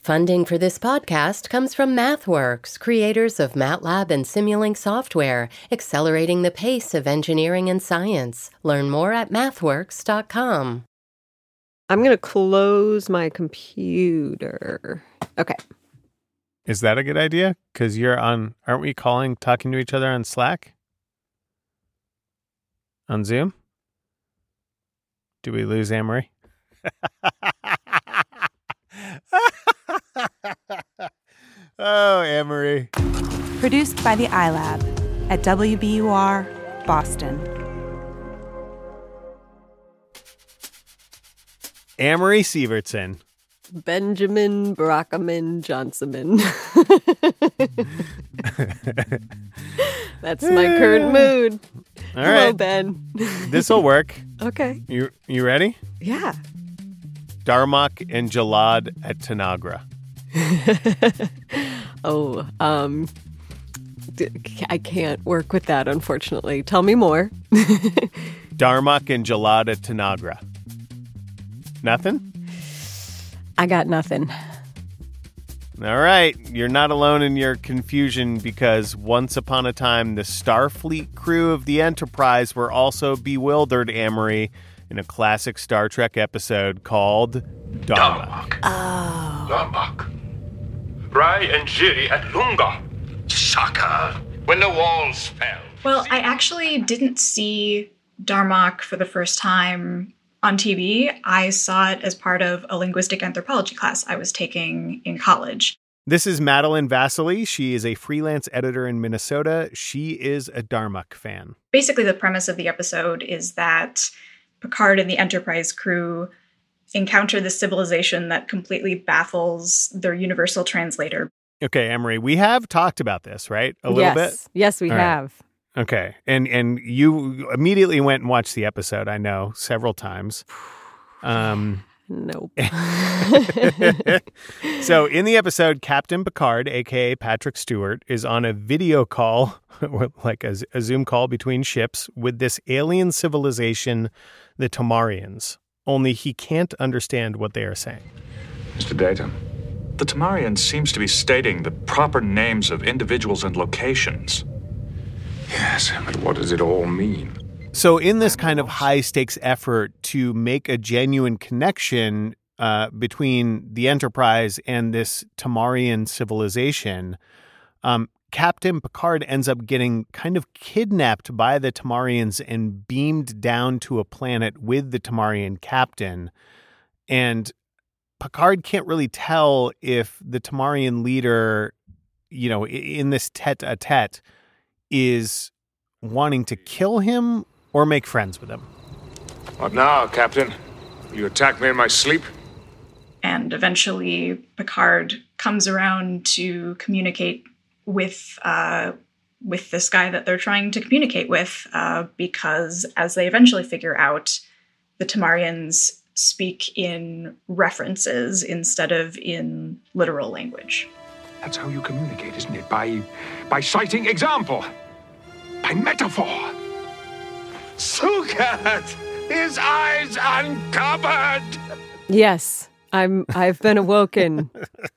Funding for this podcast comes from MathWorks, creators of MATLAB and Simulink software, accelerating the pace of engineering and science. Learn more at mathworks.com. I'm going to close my computer. Okay. Is that a good idea? Because you're on, aren't we calling, talking to each other on Slack? On Zoom? Do we lose Amory? oh, Amory. Produced by the iLab at WBUR Boston. Amory Sievertson. Benjamin Brockaman Johnsonman. That's my current mood. All Hello, right. Ben. This'll work. okay. You you ready? Yeah. Darmok and Jalad at Tanagra. Oh, um, d- I can't work with that, unfortunately. Tell me more. Darmok and Gelada Tanagra. Nothing? I got nothing. All right, you're not alone in your confusion because once upon a time, the Starfleet crew of the Enterprise were also bewildered, Amory, in a classic Star Trek episode called Darmok. Darmok. Darmok. Rai and Jiri at Lunga. Shaka. When the walls fell. Well, I actually didn't see Darmok for the first time on TV. I saw it as part of a linguistic anthropology class I was taking in college. This is Madeline Vasily. She is a freelance editor in Minnesota. She is a Darmok fan. Basically, the premise of the episode is that Picard and the Enterprise crew encounter this civilization that completely baffles their universal translator. Okay, Amory, we have talked about this, right? A little yes. Yes, we All right. have. bit. Okay, and and you immediately went and watched the episode. I know several times. Um, Nope. so in the episode, Captain Picard, aka Patrick Stewart, is on a video call, like a, a Zoom call between ships with this alien civilization, the Tamarians. Only he can't understand what they are saying. Mr. Data, the Tamarian seems to be stating the proper names of individuals and locations. Yes, but what does it all mean? So, in this kind of high stakes effort to make a genuine connection uh, between the Enterprise and this Tamarian civilization, um, Captain Picard ends up getting kind of kidnapped by the Tamarians and beamed down to a planet with the Tamarian captain. And Picard can't really tell if the Tamarian leader, you know, in this tete a tete, is wanting to kill him or make friends with him. What now, Captain? You attack me in my sleep? And eventually, Picard comes around to communicate with uh, with this guy that they're trying to communicate with, uh, because as they eventually figure out, the Tamarians speak in references instead of in literal language. That's how you communicate, isn't it? By by citing example. By metaphor. Sokath! His eyes uncovered! yes. I'm I've been awoken.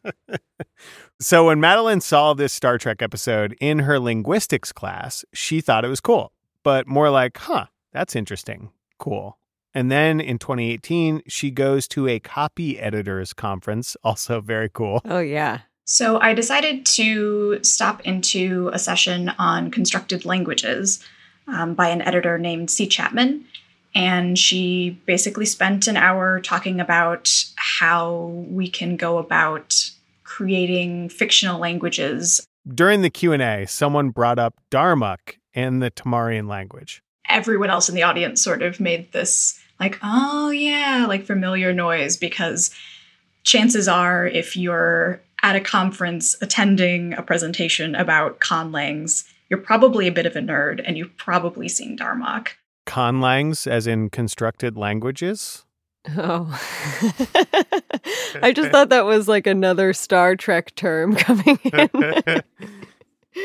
So when Madeline saw this Star Trek episode in her linguistics class, she thought it was cool, but more like, huh, that's interesting. Cool. And then in 2018, she goes to a copy editors conference, also very cool. oh yeah. So I decided to stop into a session on constructed languages um, by an editor named C. Chapman. And she basically spent an hour talking about how we can go about creating fictional languages. During the Q&A, someone brought up Darmok and the Tamarian language. Everyone else in the audience sort of made this like, oh yeah, like familiar noise because chances are if you're at a conference attending a presentation about conlangs, you're probably a bit of a nerd and you've probably seen Darmok. Conlangs, as in constructed languages. Oh. I just thought that was like another Star Trek term coming in.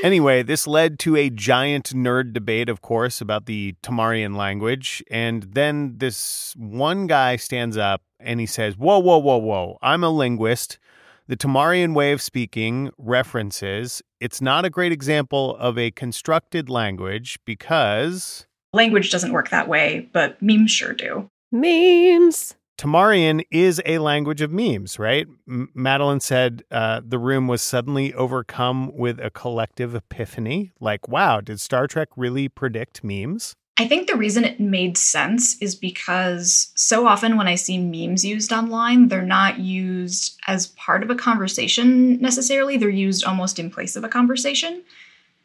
Anyway, this led to a giant nerd debate, of course, about the Tamarian language. And then this one guy stands up and he says, Whoa, whoa, whoa, whoa. I'm a linguist. The Tamarian way of speaking references it's not a great example of a constructed language because Language doesn't work that way, but memes sure do. Memes. Tamarian is a language of memes, right? M- Madeline said uh, the room was suddenly overcome with a collective epiphany. Like, wow, did Star Trek really predict memes? I think the reason it made sense is because so often when I see memes used online, they're not used as part of a conversation necessarily. They're used almost in place of a conversation.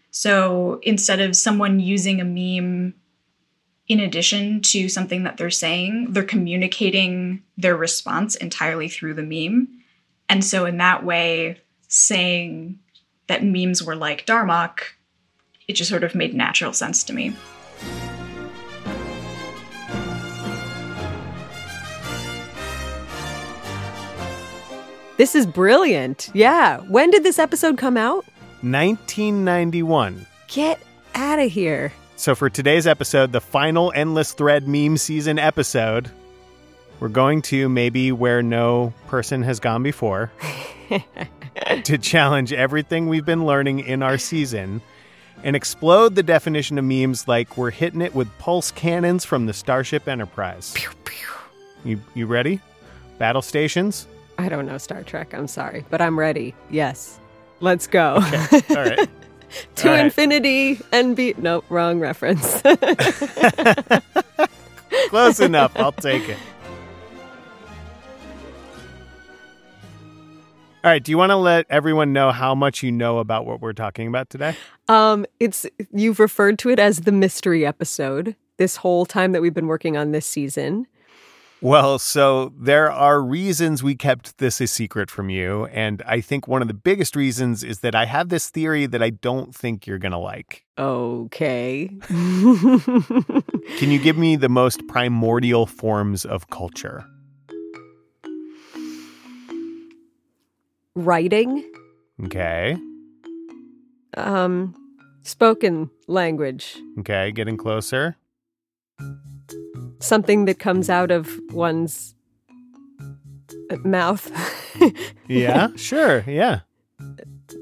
So instead of someone using a meme in addition to something that they're saying, they're communicating their response entirely through the meme. And so, in that way, saying that memes were like Darmok, it just sort of made natural sense to me. This is brilliant. Yeah. When did this episode come out? 1991. Get out of here. So, for today's episode, the final Endless Thread meme season episode, we're going to maybe where no person has gone before to challenge everything we've been learning in our season and explode the definition of memes like we're hitting it with pulse cannons from the Starship Enterprise. Pew, pew. You, you ready? Battle stations? I don't know Star Trek. I'm sorry, but I'm ready. Yes. Let's go. Okay. All right. to right. infinity and be. No, wrong reference. Close enough. I'll take it. All right. Do you want to let everyone know how much you know about what we're talking about today? um, it's you've referred to it as the mystery episode this whole time that we've been working on this season. Well, so there are reasons we kept this a secret from you. And I think one of the biggest reasons is that I have this theory that I don't think you're going to like. Okay. Can you give me the most primordial forms of culture? Writing, Okay. um, spoken language, Okay. Getting closer. Something that comes out of one's mouth, Yeah. sure. Yeah.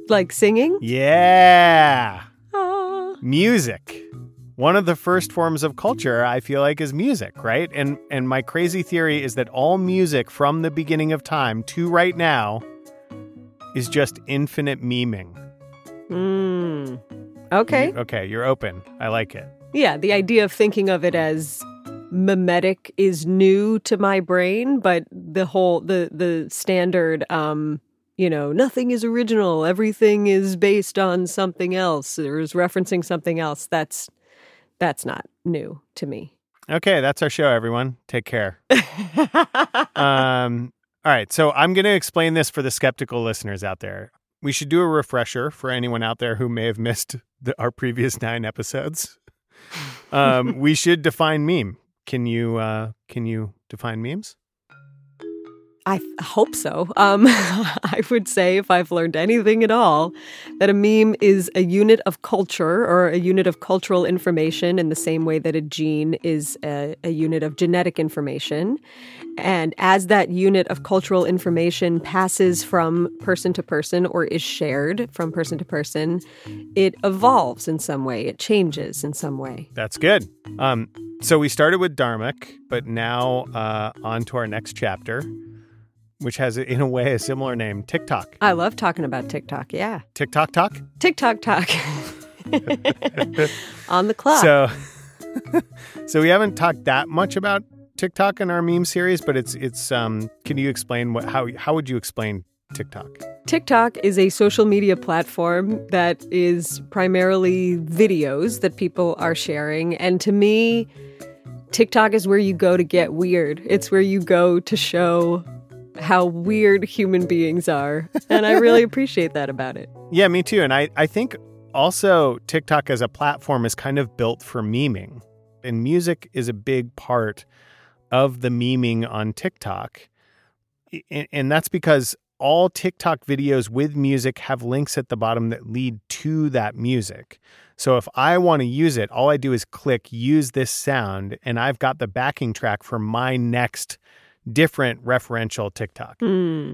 like singing. Yeah. Ah. music one of the first forms of culture i feel like is music right and and my crazy theory is that all music from the beginning of time to right now is just infinite memeing Mm. Okay. You- okay you're open i like it Yeah, the idea of thinking of it as mimetic is new to my brain, but the whole the the standard um you know, nothing is original, everything is based on something else or is referencing something else. That's that's not new to me. okay that's our show everyone take care um all right so i'm going to explain this for the skeptical listeners out there we should do a refresher for anyone out there who may have missed the, our previous nine episodes um, we should define meme. Can you uh, can you define memes I th- hope so. Um, I would say, if I've learned anything at all, that a meme is a unit of culture or a unit of cultural information in the same way that a gene is a, a unit of genetic information. And as that unit of cultural information passes from person to person or is shared from person to person, it evolves in some way, it changes in some way. That's good. Um, so we started with Darmok, but now uh, on to our next chapter, which has, in a way, a similar name TikTok. I love talking about TikTok. Yeah. TikTok Talk? TikTok talk. On the clock. So, so we haven't talked that much about TikTok in our meme series, but it's it's. Um, can you explain what how how would you explain TikTok? TikTok is a social media platform that is primarily videos that people are sharing. And to me, TikTok is where you go to get weird. It's where you go to show how weird human beings are. And I really appreciate that about it. Yeah, me too. And I I think also TikTok as a platform is kind of built for memeing, and music is a big part of the memeing on TikTok, and, and that's because all TikTok videos with music have links at the bottom that lead to that music. So if I want to use it, all I do is click use this sound and I've got the backing track for my next different referential TikTok. Hmm.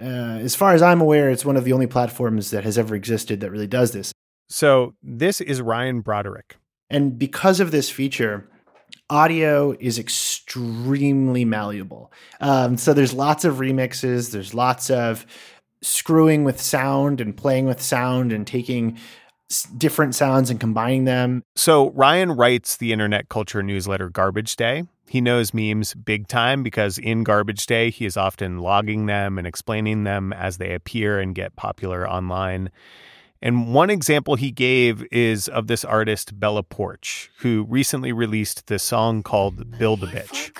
Uh, as far as I'm aware, it's one of the only platforms that has ever existed that really does this. So this is Ryan Broderick. And because of this feature, audio is extremely malleable. Um, so there's lots of remixes, there's lots of screwing with sound and playing with sound and taking different sounds and combining them. So Ryan writes the internet culture newsletter Garbage Day. He knows memes big time because in Garbage Day, he is often logging them and explaining them as they appear and get popular online. And one example he gave is of this artist, Bella Poarch, who recently released this song called Build a Bitch.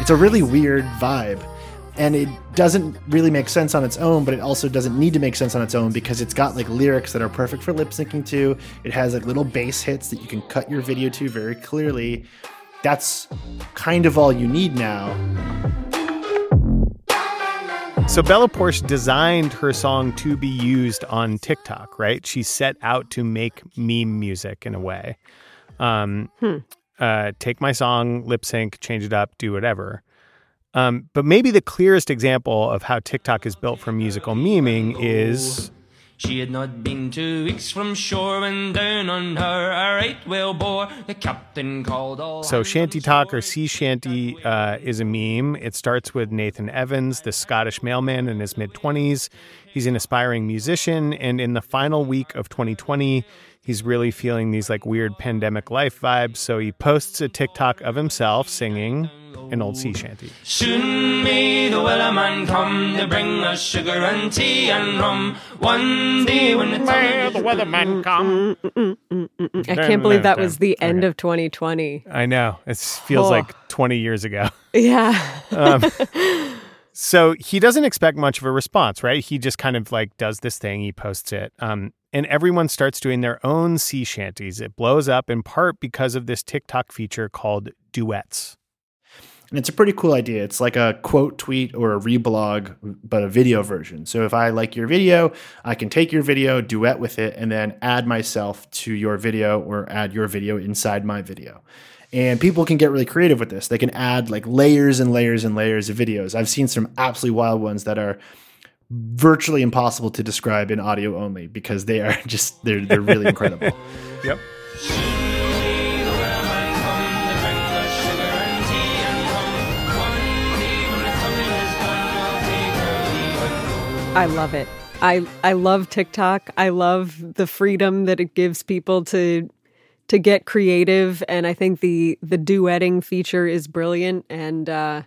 It's a really weird vibe. And it doesn't really make sense on its own, but it also doesn't need to make sense on its own because it's got like lyrics that are perfect for lip syncing to. It has like little bass hits that you can cut your video to very clearly. That's kind of all you need now. So Bella Poarch designed her song to be used on TikTok, right? She set out to make meme music in a way. Um, hmm uh, take my song, lip sync, change it up, do whatever. Um, but maybe the clearest example of how TikTok is built for musical memeing is. She had not been two weeks from shore when down on her a right whale bore. The captain called all. So Shanty Talk or Sea Shanty uh, is a meme. It starts with Nathan Evans, the Scottish mailman in his mid 20s. He's an aspiring musician, and in the final week of 2020, he's really feeling these like weird pandemic life vibes. So he posts a TikTok of himself singing an old sea shanty. Soon may the wellerman come to bring us sugar and tea and rum. One day when the, may the weatherman come. I can't believe that was the end of 2020. I know. It feels oh. like 20 years ago. Yeah. um, so he doesn't expect much of a response, right? He just kind of like does this thing, he posts it. Um, and everyone starts doing their own sea shanties. It blows up in part because of this TikTok feature called duets. And it's a pretty cool idea. It's like a quote tweet or a reblog, but a video version. So if I like your video, I can take your video, duet with it, and then add myself to your video or add your video inside my video. And people can get really creative with this. They can add like layers and layers and layers of videos. I've seen some absolutely wild ones that are virtually impossible to describe in audio only because they are just they're they're really incredible. Yep. I love it. I I love TikTok. I love the freedom that it gives people to to get creative and I think the the duetting feature is brilliant and uh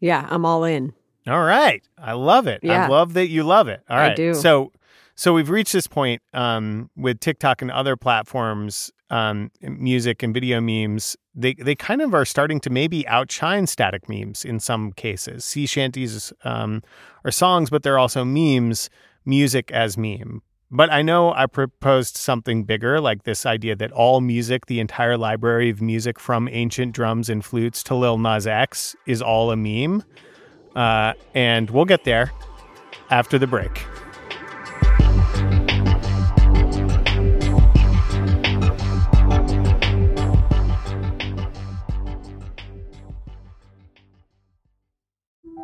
yeah, I'm all in. All right. I love it. Yeah. I love that you love it. All right. I do. So so we've reached this point um, with TikTok and other platforms, um, music and video memes. They they kind of are starting to maybe outshine static memes in some cases. Sea shanties um, are songs, but they're also memes, music as meme. But I know I proposed something bigger, like this idea that all music, the entire library of music from ancient drums and flutes to Lil Nas X, is all a meme. Uh, and we'll get there after the break.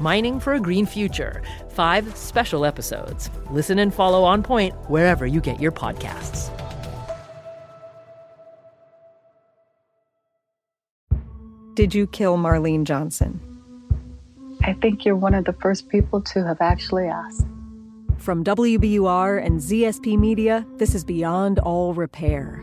Mining for a Green Future. Five special episodes. Listen and follow On Point wherever you get your podcasts. Did you kill Marlene Johnson? I think you're one of the first people to have actually asked. From WBUR and ZSP Media, this is Beyond All Repair,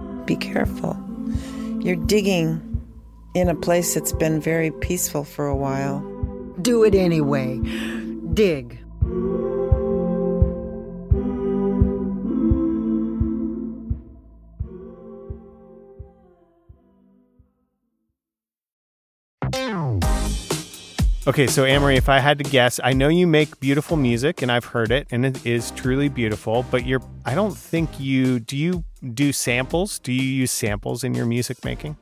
Be careful. You're digging in a place that's been very peaceful for a while. Do it anyway. Dig. Okay, so Amory, if I had to guess, I know you make beautiful music and I've heard it and it is truly beautiful, but you're I don't think you do you do samples? Do you use samples in your music making?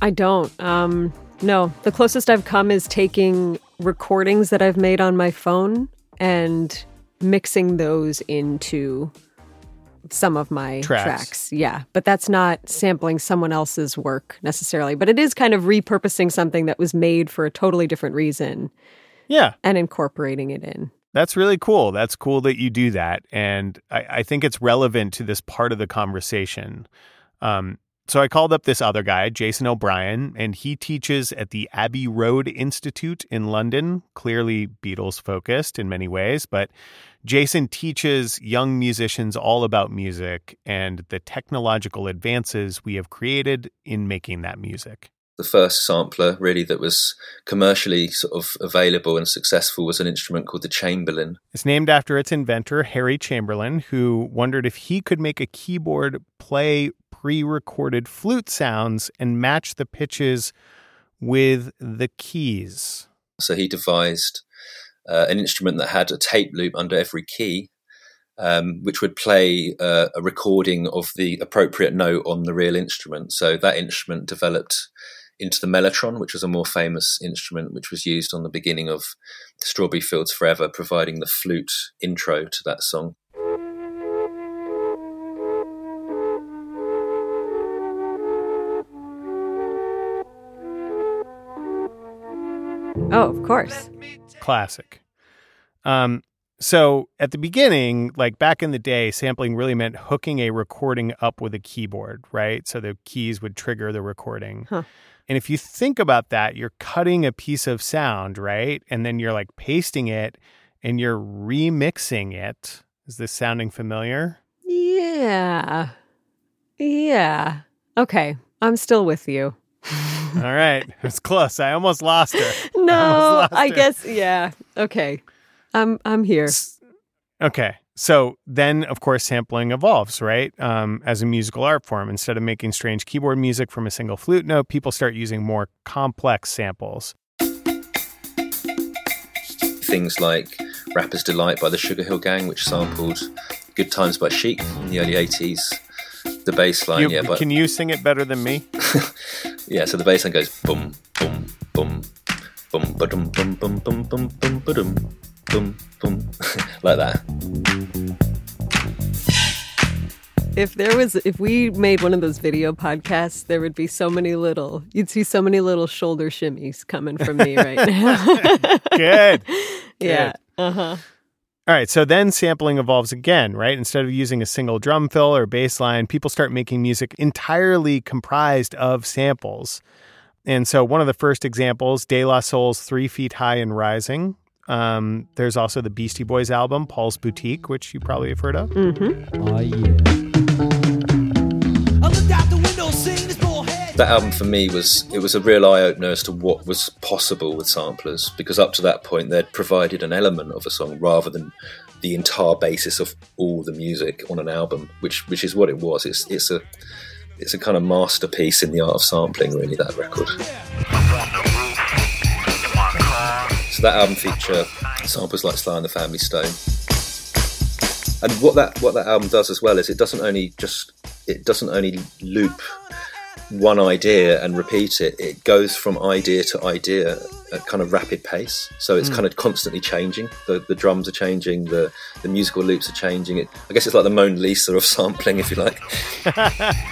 I don't. Um no, the closest I've come is taking recordings that I've made on my phone and mixing those into some of my Tracks. tracks. Yeah, but that's not sampling someone else's work necessarily, but it is kind of repurposing something that was made for a totally different reason Yeah. and incorporating it in. That's really cool. That's cool that you do that. And I, I think it's relevant to this part of the conversation. Um, so I called up this other guy, Jason O'Brien, and he teaches at the Abbey Road Institute in London, clearly Beatles focused in many ways. But Jason teaches young musicians all about music and the technological advances we have created in making that music. The first sampler, really, that was commercially sort of available and successful was an instrument called the Chamberlin. It's named after its inventor, Harry Chamberlin, who wondered if he could make a keyboard play pre recorded flute sounds and match the pitches with the keys. So he devised uh, an instrument that had a tape loop under every key, um, which would play uh, a recording of the appropriate note on the real instrument. So that instrument developed into the mellotron, which was a more famous instrument, which was used on the beginning of Strawberry Fields Forever, providing the flute intro to that song. Oh, of course. Classic. Um, so at the beginning, like back in the day, sampling really meant hooking a recording up with a keyboard, right? So the keys would trigger the recording. Huh. And if you think about that, you're cutting a piece of sound, right? And then you're like pasting it and you're remixing it. Is this sounding familiar? Yeah. Yeah. Okay. I'm still with you. All right. It was close. I almost lost her. No, lost I her. guess yeah. Okay. I'm I'm here. Okay. So then, of course, sampling evolves, right? Um, as a musical art form. Instead of making strange keyboard music from a single flute note, people start using more complex samples. Things like Rapper's Delight by the Sugar Hill Gang, which sampled Good Times by Chic in the early 80s. The bass line, You- yeah, but can you sing it better than me? yeah, so the bass line goes boom, boom, boom, boom, ba-dum, boom, boom, boom, boom, boom, ba-dum, boom, boom, like that. If there was if we made one of those video podcasts, there would be so many little you'd see so many little shoulder shimmies coming from me right now. Good. Yeah. Uh-huh. All right, so then sampling evolves again, right? Instead of using a single drum fill or bass line, people start making music entirely comprised of samples. And so one of the first examples, De La Soul's Three Feet High and Rising. Um, there's also the Beastie Boys album, Paul's Boutique, which you probably have heard of. Mm-hmm. Oh, yeah. That album for me was it was a real eye opener as to what was possible with samplers because up to that point they'd provided an element of a song rather than the entire basis of all the music on an album, which which is what it was. It's it's a it's a kind of masterpiece in the art of sampling, really. That record. So that album feature samples like Sly and the Family Stone. And what that what that album does as well is it doesn't only just it doesn't only loop one idea and repeat it. It goes from idea to idea at kind of rapid pace. So it's Mm. kind of constantly changing. The the drums are changing. The the musical loops are changing. It I guess it's like the Mona Lisa of sampling, if you like.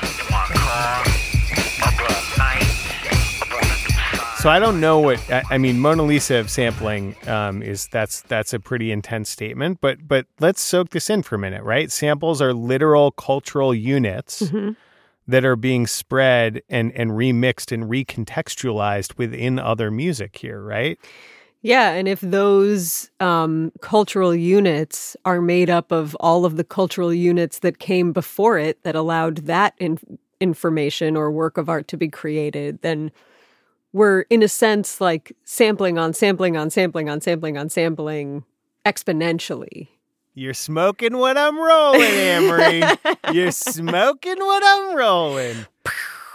So I don't know what I, I mean. Mona Lisa of sampling um, is that's that's a pretty intense statement. But but let's soak this in for a minute, right? Samples are literal cultural units Mhm. That are being spread and and remixed and recontextualized within other music here, right? Yeah, and if those um, cultural units are made up of all of the cultural units that came before it that allowed that in- information or work of art to be created, then we're in a sense like sampling on sampling on sampling on sampling on sampling exponentially. You're smoking what I'm rolling, Amory. You're smoking what I'm rolling.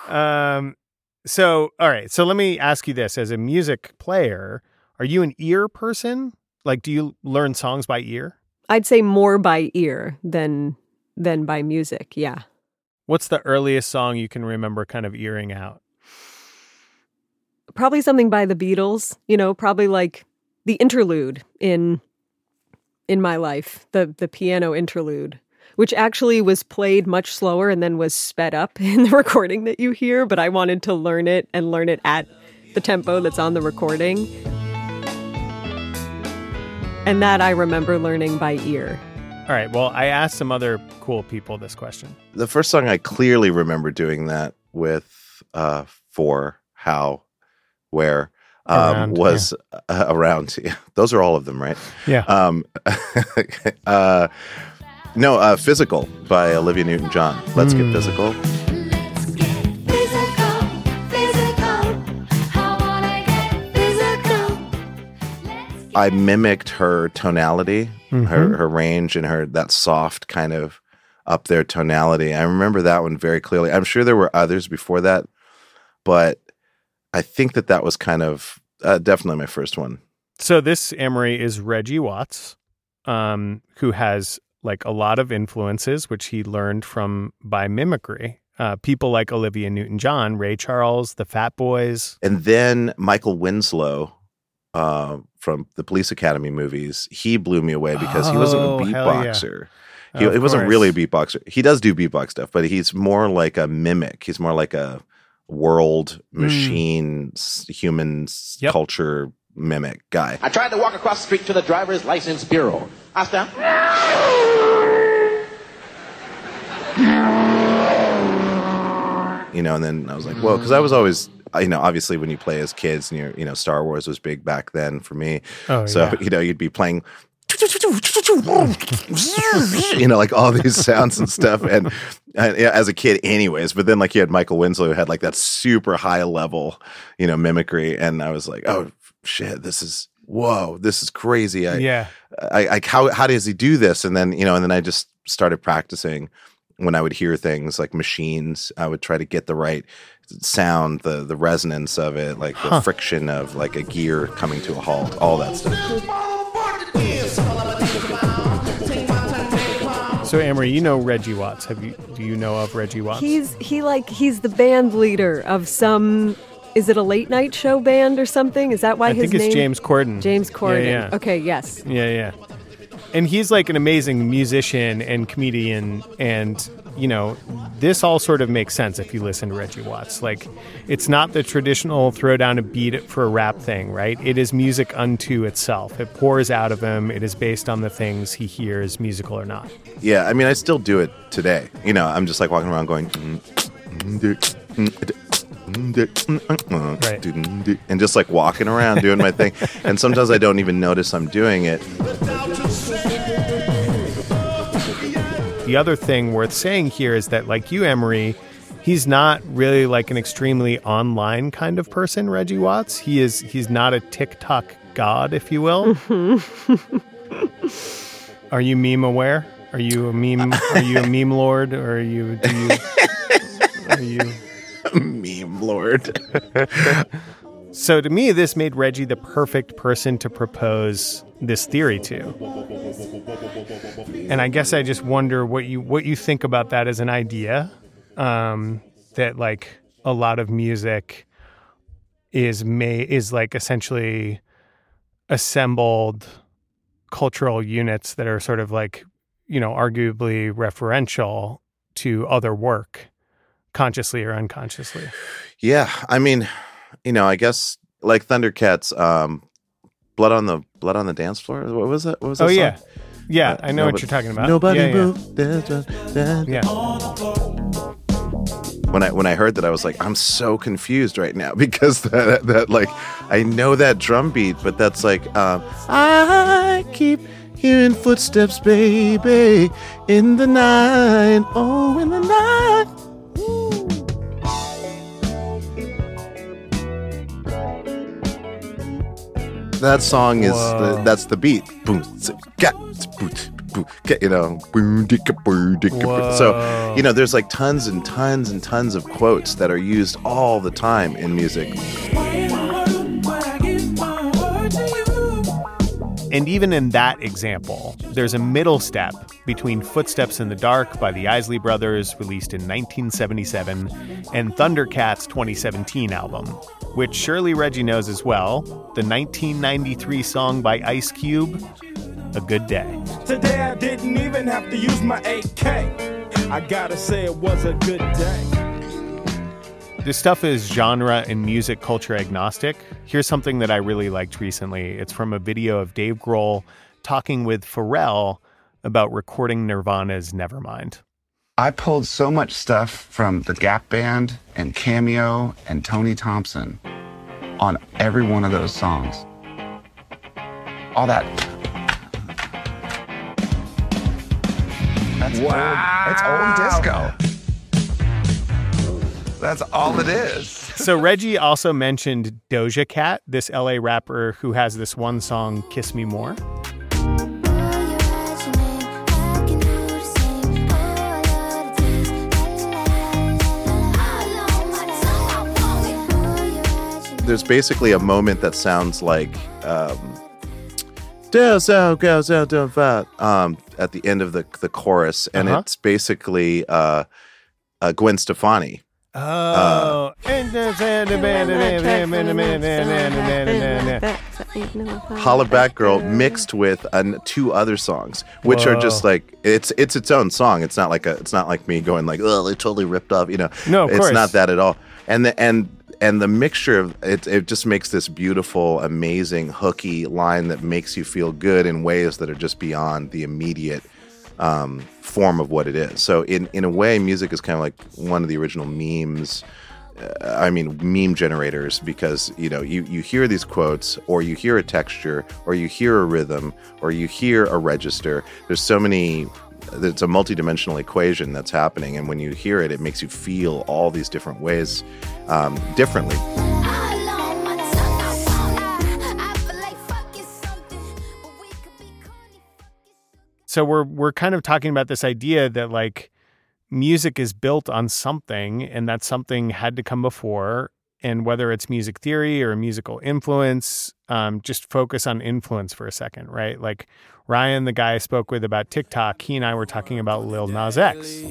Um, so all right. So let me ask you this: as a music player, are you an ear person? Like, do you learn songs by ear? I'd say more by ear than than by music. Yeah. What's the earliest song you can remember kind of earing out? Probably something by the Beatles, you know, probably like the interlude in in my life, the the piano interlude, which actually was played much slower and then was sped up in the recording that you hear, but I wanted to learn it and learn it at the tempo that's on the recording. And that I remember learning by ear. All right. Well, I asked some other cool people this question. The first song I clearly remember doing that with uh, for how where um, Around, was uh, around. Yeah, those are all of them, right? Yeah. Um, uh, no, uh, "Physical" by Olivia Newton-John. Let's Hmm. get physical. I mimicked her tonality, her Mhm. her range, and her that soft kind of up there tonality. I remember that one very clearly. I'm sure there were others before that, but I think that that was kind of uh, definitely my first one. So this Amory is Reggie Watts, um, who has like a lot of influences, which he learned from by mimicry. Uh, people like Olivia Newton-John, Ray Charles, the Fat Boys. And then Michael Winslow uh, from the Police Academy movies, he blew me away because he wasn't a Oh, hell yeah. beatboxer. He, he wasn't really a beatboxer. He does do beatbox stuff, but he's more like a mimic. He's more like a world Mm. machine, s human s- culture mimic guy. I tried to walk across the street to the driver's license bureau. I stopped. you know, and then I was like, whoa, because I was always, you know, obviously when you play as kids and you're, you know, Star Wars was big back then for me. Oh, so, yeah. you know, you'd be playing, you know, like all these sounds and stuff. And, and yeah, as a kid, anyways, but then like you had Michael Winslow who had like that super high level, you know, mimicry. And I was like, oh, shit, this is, whoa, this is crazy. I, Yeah. I, I how how does he do this? And then you know, and then I just started practicing. When I would hear things like machines, I would try to get the right sound, the the resonance of it, like the Huh. friction of like a gear coming to a halt, all that stuff. So Amory, you know Reggie Watts. Have you? Do you know of Reggie Watts? He's he like he's the band leader of some is it a late night show band or something? Is that why I his think it's name James Corden. James Yeah, Corden. yeah. Okay, yes. Yeah, yeah. And he's like an amazing musician and comedian. And, you know, this all sort of makes sense if you listen to Reggie Watts. Like, it's not the traditional throw down a beat for a rap thing, right? It is music unto itself. It pours out of him. It is based on the things he hears, musical or not. Yeah, I mean, I still do it today. You know, I'm just like walking around going, and just like walking around doing my thing. And sometimes I don't even notice I'm doing it. The other thing worth saying here is that, like you, Amory, he's not really like an extremely online kind of person, Reggie Watts. He is he's not a TikTok god, if you will. Are you meme aware? Are you a meme are you a meme lord or are you do you are you meme lord? so to me this made Reggie the perfect person to propose this theory to. And I guess I just wonder what you what you think about that as an idea. Um, that like a lot of music is may is like essentially assembled cultural units that are sort of like you know arguably referential to other work consciously or unconsciously Yeah, I mean, you know, I guess like Thundercats, um, blood on the blood on the dance floor. What was that? What was that? oh song? yeah yeah i know what you're talking about Nobody yeah, yeah. move. Yeah. when I when I heard that, I was like, I'm so confused right now because that that like I know that drum beat, but that's like um, I keep hearing footsteps, baby, in the night. Oh, in the night. That song is the, that's the beat. Boom, ts- ga, ts- boot, boot, ga, you know. boom, dicka, boo, dicka, boo. So you know, there's like tons and tons and tons of quotes that are used all the time in music. And even in that example, there's a middle step between Footsteps in the Dark by the Isley Brothers, released in 1977, and Thundercats' 2017 album, which surely Reggie knows as well the 1993 song by Ice Cube, A Good Day. Today I didn't even have to use my AK. I gotta say it was a good day. This stuff is genre and music culture agnostic. Here's something that I really liked recently. It's from a video of Dave Grohl talking with Pharrell about recording Nirvana's Nevermind. I pulled so much stuff from the Gap Band and Cameo and Tony Thompson on every one of those songs. All that. That's Wow. old. It's old disco. That's all it is. So Reggie also mentioned Doja Cat, this LA rapper who has this one song, Kiss Me More. There's basically a moment that sounds like um, out, goes out, down, fat," um, at the end of the the chorus, and Uh-huh. it's basically uh, uh, Gwen Stefani. Oh. Holla Back Girl mixed with an, two other songs, which are just like it's it's its own song. It's not like a it's not like me going like oh they totally ripped off. You know, No, of it's course. not that at all. And the and and the mixture of it it just makes this beautiful, amazing hooky line that makes you feel good in ways that are just beyond the immediate um, form of what it is. So in in a way, music is kind of like one of the original memes. Uh, I mean, meme generators because you know you you hear these quotes, or you hear a texture, or you hear a rhythm, or you hear a register. There's so many. It's a multidimensional equation that's happening, and when you hear it, it makes you feel all these different ways um, differently. So we're we're kind of talking about this idea that like music is built on something and that something had to come before and whether it's music theory or a musical influence um, just focus on influence for a second right like ryan the guy i spoke with about tiktok he and i were talking about lil nas x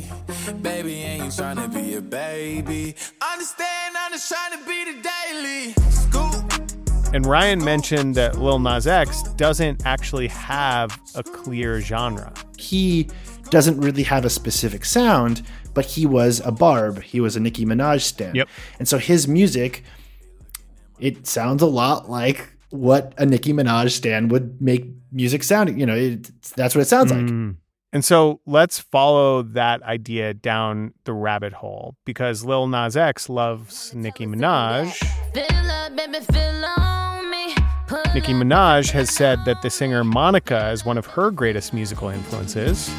Baby, ain't you trying to be a baby? Understand, I'm just trying to be the daily. Scoop. and ryan mentioned that lil nas x doesn't actually have a clear genre He doesn't really have a specific sound, but he was a barb. He was a Nicki Minaj stan. Yep. And so his music, it sounds a lot like what a Nicki Minaj stan would make music sound. You know, it, that's what it sounds like. Mm. And so let's follow that idea down the rabbit hole because Lil Nas X loves Nicki Minaj. Nicki Minaj has said that the singer Monica is one of her greatest musical influences.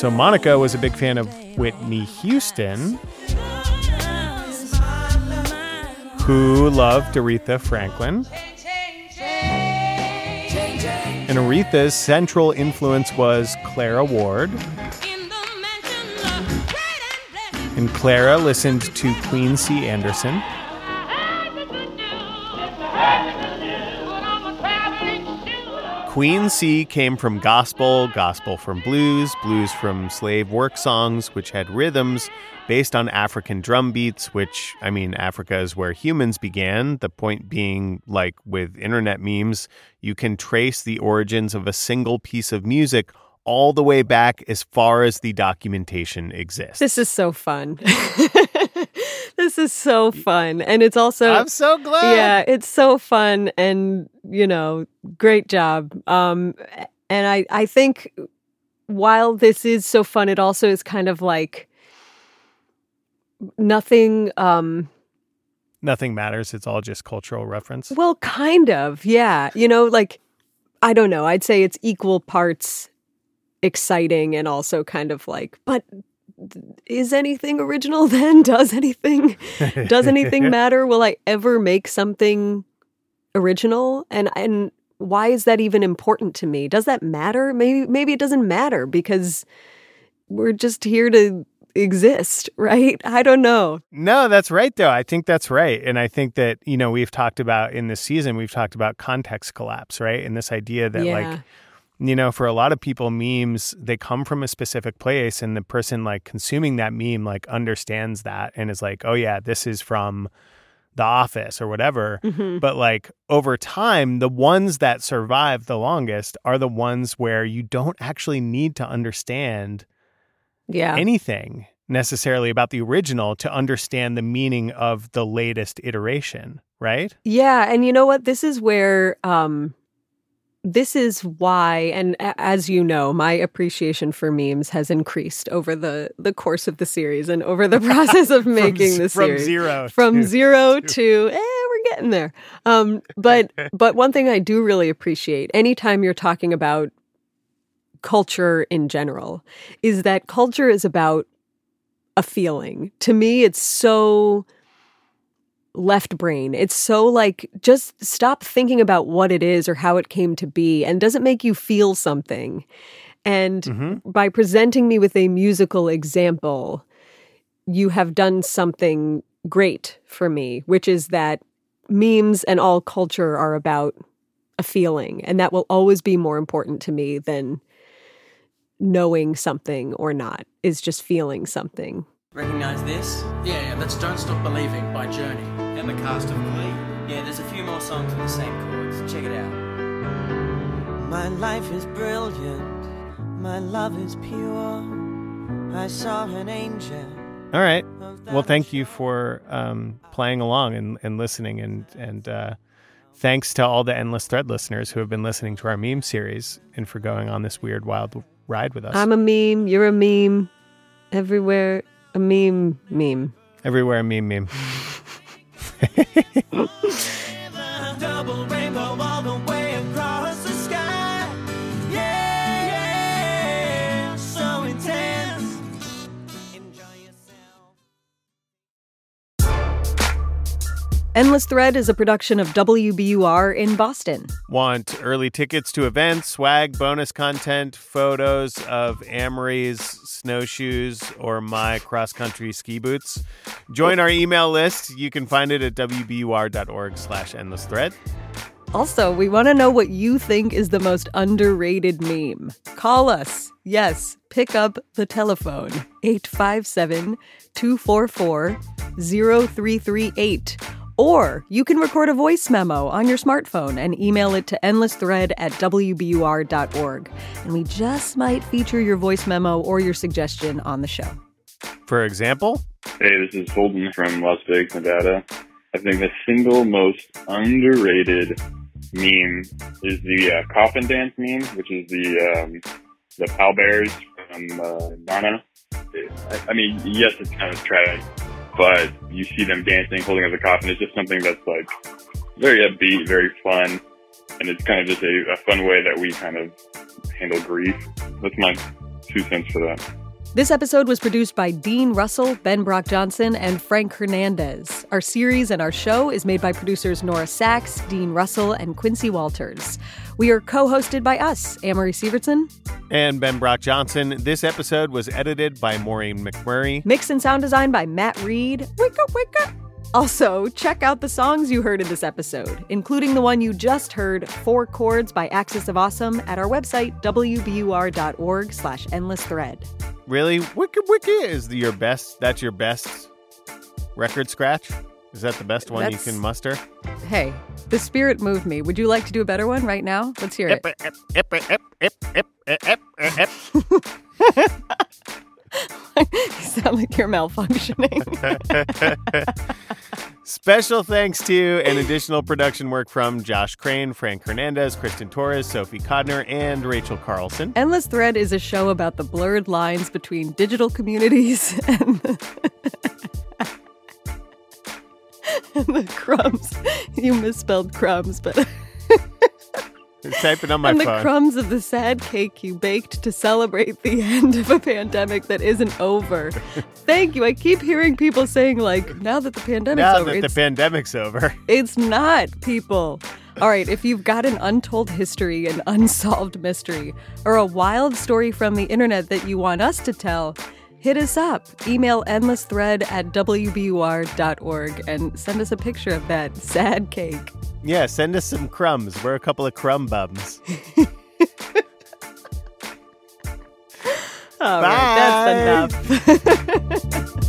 So Monica was a big fan of Whitney Houston, who loved Aretha Franklin. And Aretha's central influence was Clara Ward. And Clara listened to Queen C. Anderson. Queen C came from gospel, gospel from blues, blues from slave work songs, which had rhythms based on African drum beats, which, I mean, Africa is where humans began. The point being, like with internet memes, you can trace the origins of a single piece of music all the way back as far as the documentation exists. This is so fun. this is so fun. And it's also I'm so glad. Yeah, it's so fun and you know, great job. Um and I I think while this is so fun, it also is kind of like nothing um Nothing matters. It's all just cultural reference. well kind of yeah you know like i don't know i'd say it's equal parts exciting and also kind of like but is anything original then does anything does anything matter will i ever make something original and and why is that even important to me does that matter maybe maybe it doesn't matter because we're just here to exist right i don't know No, that's right, though. I think that's right. And I think that, you know, we've talked about in this season, we've talked about context collapse, right? And this idea that, Yeah. like, you know, for a lot of people, memes, they come from a specific place, and the person, like, consuming that meme, like, understands that and is like, oh, yeah, this is from The Office or whatever. Mhm. But, like, over time, the ones that survive the longest are the ones where you don't actually need to understand yeah anything necessarily about the original to understand the meaning of the latest iteration, right? Yeah, and you know what? This is where um this is why and as you know, my appreciation for memes has increased over the the course of the series and over the process of making the from series. zero from to- 0 to, eh, we're getting there. Um but but one thing I do really appreciate anytime you're talking about culture in general is that culture is about a feeling. To me, it's so left brain. It's so like just stop thinking about what it is or how it came to be and does it make you feel something? And mm-hmm. by presenting me with a musical example, you have done something great for me, which is that memes and all culture are about a feeling. And that will always be more important to me than knowing something or not, is just feeling something. Recognize this? Yeah, yeah, that's Don't Stop Believing by Journey. And the cast of Glee. Yeah, there's a few more songs with the same chords. Check it out. My life is brilliant. My love is pure. I saw an angel. All right. Well, thank you for um, playing along and, and listening, and and uh, thanks to all the endless thread listeners who have been listening to our meme series and for going on this weird, wild ride with us. I'm a meme, you're a meme. Everywhere, a meme, meme. Everywhere, a meme, meme. Double rainbow all the. Endless Thread is a production of WBUR in Boston. Want early tickets to events, swag, bonus content, photos of Amory's snowshoes or my cross country ski boots? Join our email list. You can find it at wbur.org slash endless thread. Also, we want to know what you think is the most underrated meme. Call us. Yes, pick up the telephone 857 244 0338. Or you can record a voice memo on your smartphone and email it to endlessthread at wbur.org. And we just might feature your voice memo or your suggestion on the show. For example, Hey, this is Holden from Las Vegas, Nevada. I think the single most underrated meme is the uh, coffin dance meme, which is the um, the bears from uh, Ghana. I, I mean, yes, it's kind of tragic, but you see them dancing, holding up the coffin. It's just something that's like very upbeat, very fun, and it's kind of just a, a fun way that we kind of handle grief. That's my two cents for that. This episode was produced by Dean Russell, Ben Brock Johnson, and Frank Hernandez. Our series and our show is made by producers Nora Saks, Dean Russell, and Quincy Walters. We are co hosted by us, Amory Sievertson. and Ben Brock Johnson. This episode was edited by Maureen McMurray. Mix and sound design by Matt Reed. Wake up, wake up. Also, check out the songs you heard in this episode, including the one you just heard, Four Chords by Axis of Awesome, at our website, wbur.org slash endless thread. Really? Wiki Wiki is your best, that's your best record scratch? Is that the best one That's- you can muster? Hey, the spirit moved me. Would you like to do a better one right now? Let's hear it. you sound like you're malfunctioning. Special thanks to and additional production work from Josh Crane, Frank Hernandez, Kristen Torres, Sophie Codner, and Rachel Carlson. Endless Thread is a show about the blurred lines between digital communities and the, crumbs. You misspelled crumbs, but. I'm typing on my and phone. the crumbs of the sad cake you baked to celebrate the end of a pandemic that isn't over. Thank you. I keep hearing people saying, like, now that the pandemic's now over. that the pandemic's over. It's not, people. All right, if you've got an untold history, an unsolved mystery, or a wild story from the internet that you want us to tell, hit us up. Email endlessthread at wbur.org and send us a picture of that sad cake. Yeah, send us some crumbs. We're a couple of crumb bums. All right, that's enough.